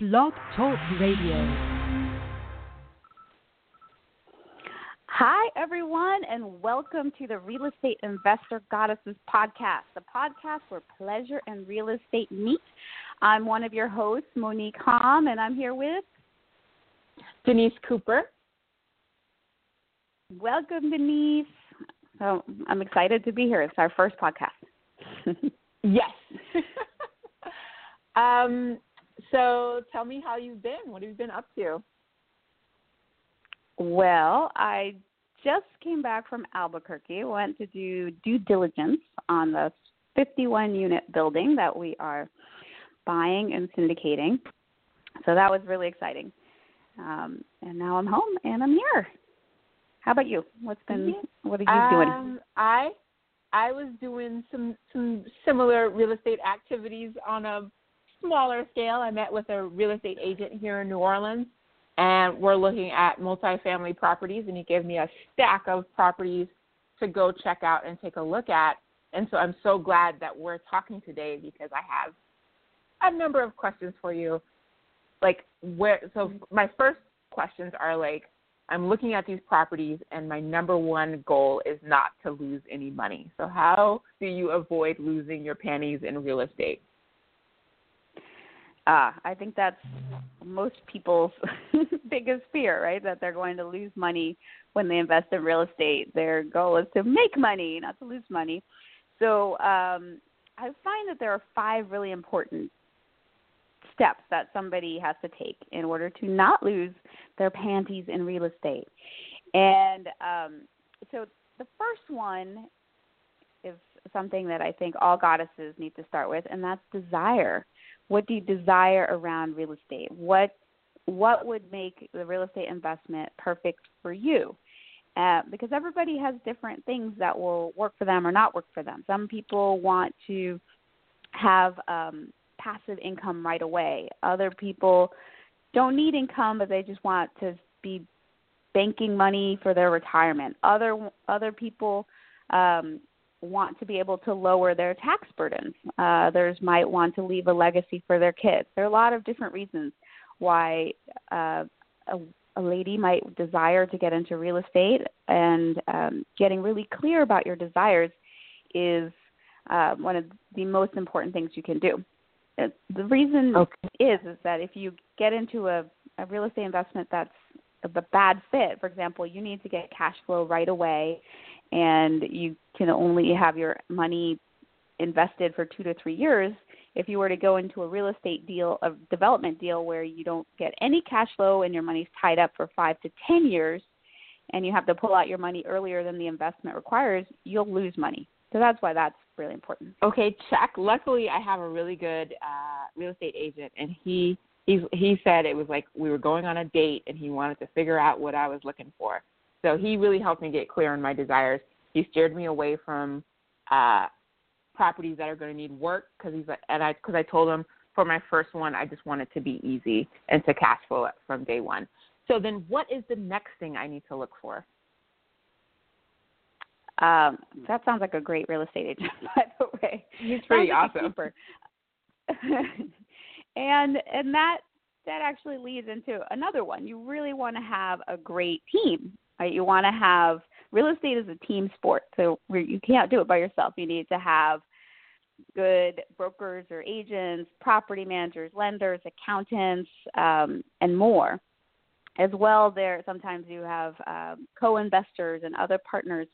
Blog Talk Radio. Hi, everyone, and welcome to the Real Estate Investor Goddesses podcast, the podcast where pleasure and real estate meet. I'm one of your hosts, Monick Halm, and I'm here with Denise Cooper. Welcome, Denise. So I'm excited to be here. It's our first podcast. yes. um, so tell me how you've been. What have you been up to? Well, I just came back from Albuquerque. Went to do due diligence on the 51 unit building that we are buying and syndicating. So that was really exciting. Um, and now I'm home and I'm here. How about you? What's been what are you um, doing? I I was doing some some similar real estate activities on a smaller scale. I met with a real estate agent here in New Orleans, and we're looking at multifamily properties, and he gave me a stack of properties to go check out and take a look at. And so I'm so glad that we're talking today because I have a number of questions for you. Like where so mm-hmm. my first questions are like I'm looking at these properties and my number one goal is not to lose any money. So how do you avoid losing your panties in real estate? Uh, I think that's most people's biggest fear, right? That they're going to lose money when they invest in real estate. Their goal is to make money, not to lose money. So um, I find that there are five really important steps that somebody has to take in order to not lose their panties in real estate. And um, so the first one is something that I think all goddesses need to start with, and that's desire what do you desire around real estate? What what would make the real estate investment perfect for you? Uh, because everybody has different things that will work for them or not work for them. Some people want to have um, passive income right away. Other people don't need income, but they just want to be banking money for their retirement. Other other people um, want to be able to lower their tax burdens. Uh, others might want to leave a legacy for their kids. There are a lot of different reasons why uh, a, a lady might desire to get into real estate, and um, getting really clear about your desires is uh, one of the most important things you can do. Uh, the reason okay. is is that if you get into a, a real estate investment that's a bad fit, for example, you need to get cash flow right away and you can only have your money invested for two to three years. If you were to go into a real estate deal, a development deal where you don't get any cash flow and your money's tied up for five to ten years, and you have to pull out your money earlier than the investment requires, you'll lose money. So that's why that's really important. Okay, check. Luckily, I have a really good uh, real estate agent, and he he he said it was like we were going on a date, and he wanted to figure out what I was looking for. So he really helped me get clear on my desires. He steered me away from uh, properties that are going to need work because he's like, and I because I told him for my first one I just want it to be easy and to cash flow from day one. So then, what is the next thing I need to look for? Um, that sounds like a great real estate agent, by the way. He's pretty sounds awesome. And and that that actually leads into another one. You really want to have a great team right? You want to have real estate is a team sport, so you can't do it by yourself. You need to have good brokers or agents, property managers, lenders, accountants, um, and more. As well, there sometimes you have um, co-investors and other partners.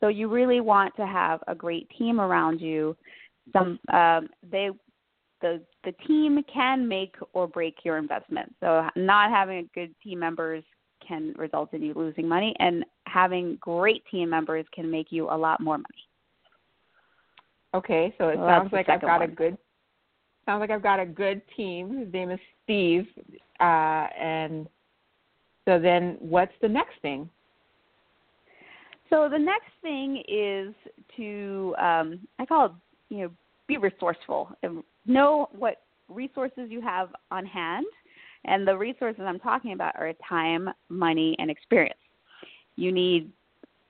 So you really want to have a great team around you. Some um, they the the team can make or break your investment. So not having a good team members can result in you losing money, and having great team members can make you a lot more money. Okay, so it sounds like I've got one. a good sounds like I've got a good team. His name is Steve, uh, and so then what's the next thing? So the next thing is to um, I call it you know be resourceful. And know what resources you have on hand and the resources I'm talking about are time, money, and experience. You need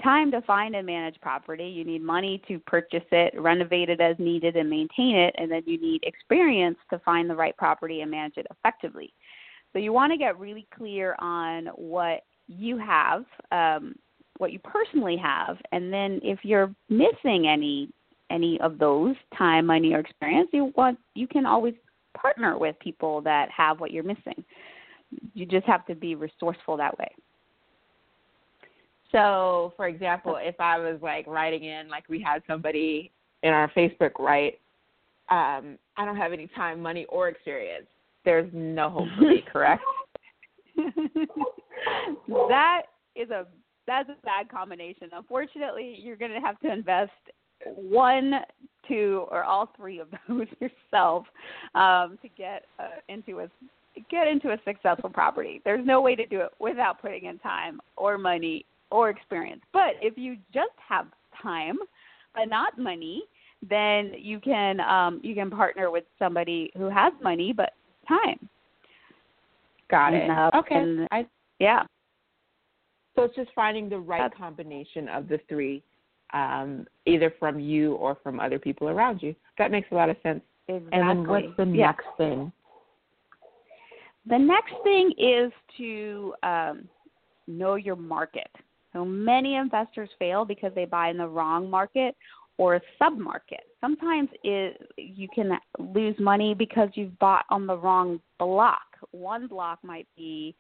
time to find and manage property. You need money to purchase it, renovate it as needed, and maintain it. And then you need experience to find the right property and manage it effectively. So you want to get really clear on what you have, um, what you personally have, and then if you're missing any any of those time, money, or experience, you want you can always partner with people that have what you're missing. You just have to be resourceful that way. So, for example, if I was like writing in, like we had somebody in our Facebook write, um, I don't have any time, money, or experience. There's no hope for me, correct? that is a that's a bad combination. Unfortunately, you're going to have to invest one, two, or all three of those yourself um, to get uh, into a get into a successful property. There's no way to do it without putting in time or money or experience. But if you just have time but not money, then you can um, you can partner with somebody who has money but time. Got it. And, uh, okay. and, I, yeah. So it's just finding the right That's, combination of the three, um, either from you or from other people around you. That makes a lot of sense. Exactly. And then what's the yeah. next thing? The next thing is to um, know your market. So many investors fail because they buy in the wrong market or a submarket. Sometimes it, you can lose money because you've bought on the wrong block. One block might be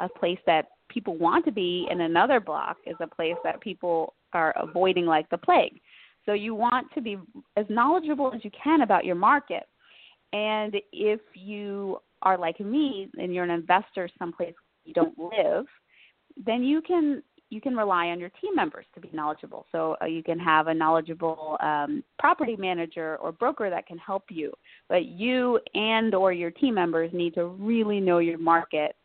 a place that people want to be, and another block is a place that people are avoiding like the plague. So you want to be as knowledgeable as you can about your market. And if you are like me and you're an investor someplace you don't live, then you can you can rely on your team members to be knowledgeable. So uh, you can have a knowledgeable um, property manager or broker that can help you. But you and or your team members need to really know your market.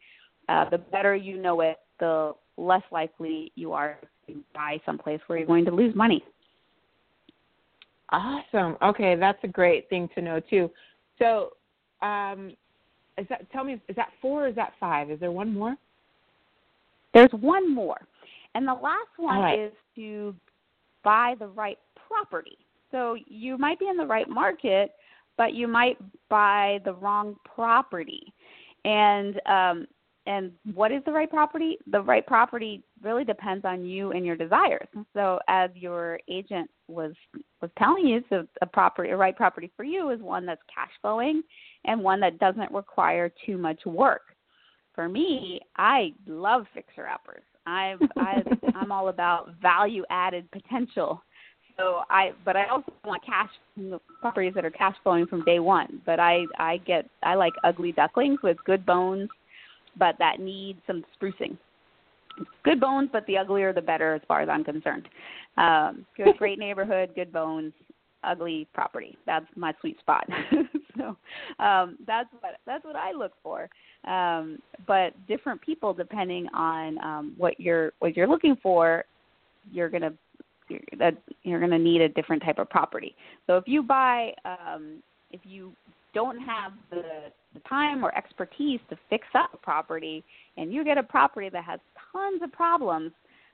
Uh, the better you know it, the less likely you are to buy someplace where you're going to lose money. Awesome. Okay, that's a great thing to know too. So, um, is that tell me is that four or is that five? Is there one more? There's one more. And the last one right. is to buy the right property. So you might be in the right market, but you might buy the wrong property. And um, and what is the right property? The right property really depends on you and your desires. So as your agent was was telling you, so a property, a right property for you is one that's cash flowing and one that doesn't require too much work. For me, I love fixer uppers. I'm I, I'm all about value added potential. So I, but I also want cash properties that are cash flowing from day one. But I I get I like ugly ducklings with good bones, but that need some sprucing. Good bones, but the uglier the better, as far as I'm concerned. Um, good, great neighborhood, good bones, ugly property. That's my sweet spot. so um, that's what that's what I look for um, but different people depending on um, what you're what you're looking for you're going to you're, that you're to need a different type of property so if you buy um, if you don't have the, the time or expertise to fix up a property and you get a property that has tons of problems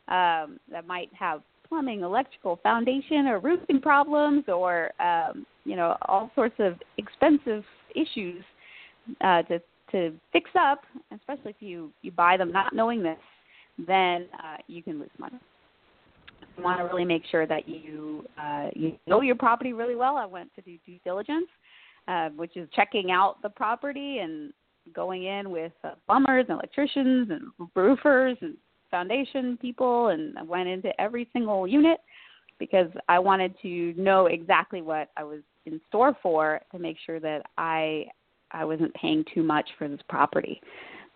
um, that might have plumbing, electrical, foundation, or roofing problems, or um, you know all sorts of expensive issues uh, to to fix up, especially if you you buy them not knowing this, then uh, you can lose money. Want to really make sure that you uh, you know your property really well. I went to do due diligence, uh, which is checking out the property and going in with uh, plumbers and electricians and roofers and foundation people, and I went into every single unit because I wanted to know exactly what I was in store for to make sure that I I wasn't paying too much for this property.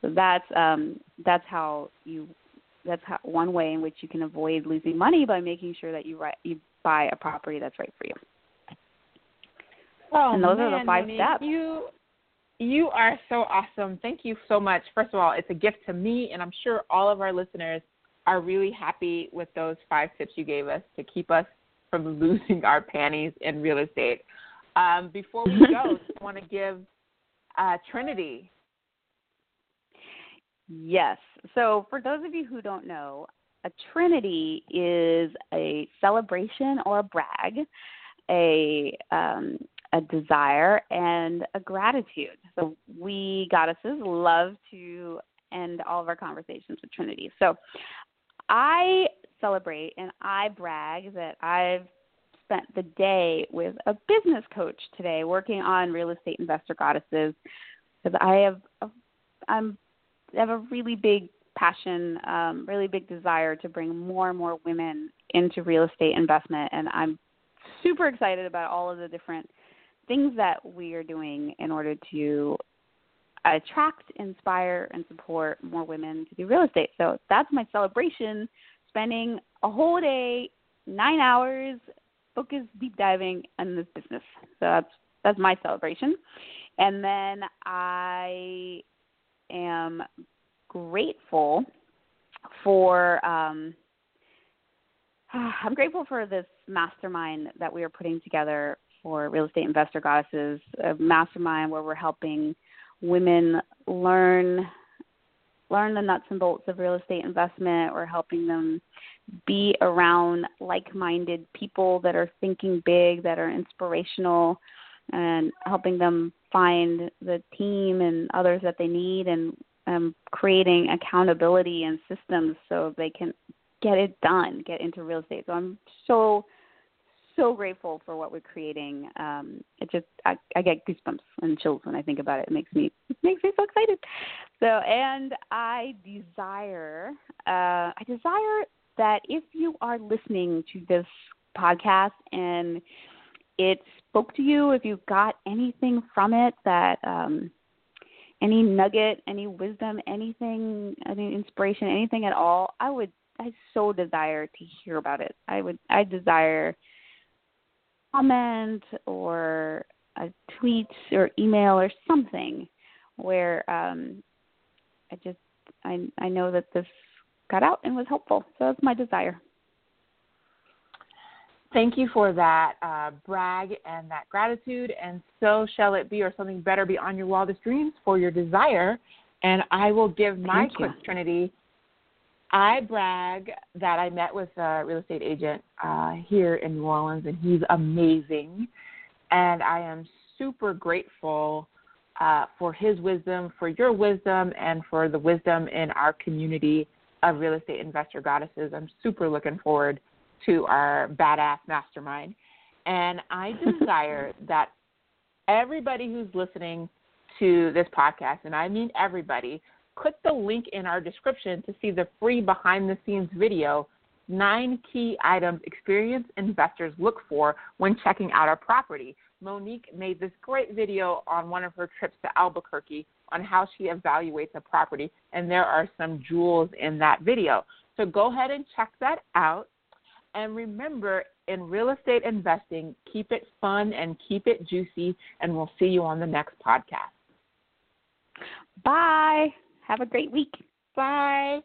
So that's um, that's how you that's how, one way in which you can avoid losing money by making sure that you you buy a property that's right for you. Oh, and those man, are the five Monick, steps. You you are so awesome. Thank you so much. First of all, it's a gift to me, and I'm sure all of our listeners are really happy with those five tips you gave us to keep us from losing our panties in real estate. Um, before we go, I want to give uh, Trinity. Yes. So, for those of you who don't know, a trinity is a celebration or a brag, a um, a desire, and a gratitude. So we goddesses love to end all of our conversations with Trinity. So I celebrate and I brag that I've spent the day with a business coach today working on real estate investor goddesses because I have a, I'm have a really big passion, um, really big desire to bring more and more women into real estate investment, and I'm super excited about all of the different things that we are doing in order to attract, inspire, and support more women to do real estate. So that's my celebration, spending a whole day, nine hours, focus deep diving in this business. So that's that's my celebration. And then I am grateful for um, I'm grateful for this mastermind that we are putting together for real estate investor goddesses, a mastermind where we're helping women learn learn the nuts and bolts of real estate investment. We're helping them be around like-minded people that are thinking big, that are inspirational, and helping them find the team and others that they need and um, creating accountability and systems so they can get it done, get into real estate. So I'm so so grateful for what we're creating. Um, it just I, I get goosebumps and chills when I think about it. It makes me it makes me so excited. So and I desire uh, I desire that if you are listening to this podcast and it spoke to you, if you got anything from it that um, any nugget, any wisdom, anything, any inspiration, anything at all, I would I so desire to hear about it. I would I desire comment or a tweet or email or something where um I just I I know that this got out and was helpful. So that's my desire. Thank you for that uh, brag and that gratitude. And so shall it be, or something better be on your wildest dreams for your desire. And I will give my Thank quick you. trinity. I brag that I met with a real estate agent uh, here in New Orleans, and he's amazing. And I am super grateful uh, for his wisdom, for your wisdom, and for the wisdom in our community of real estate investor goddesses. I'm super looking forward to our badass mastermind. And I desire that everybody who's listening to this podcast, and I mean everybody, click the link in our description to see the free behind the scenes video nine key items experienced investors look for when checking out a property. Monick made this great video on one of her trips to Albuquerque on how she evaluates a property, and there are some jewels in that video. So go ahead and check that out. And remember, in real estate investing, keep it fun and keep it juicy, and we'll see you on the next podcast. Bye. Have a great week. Bye.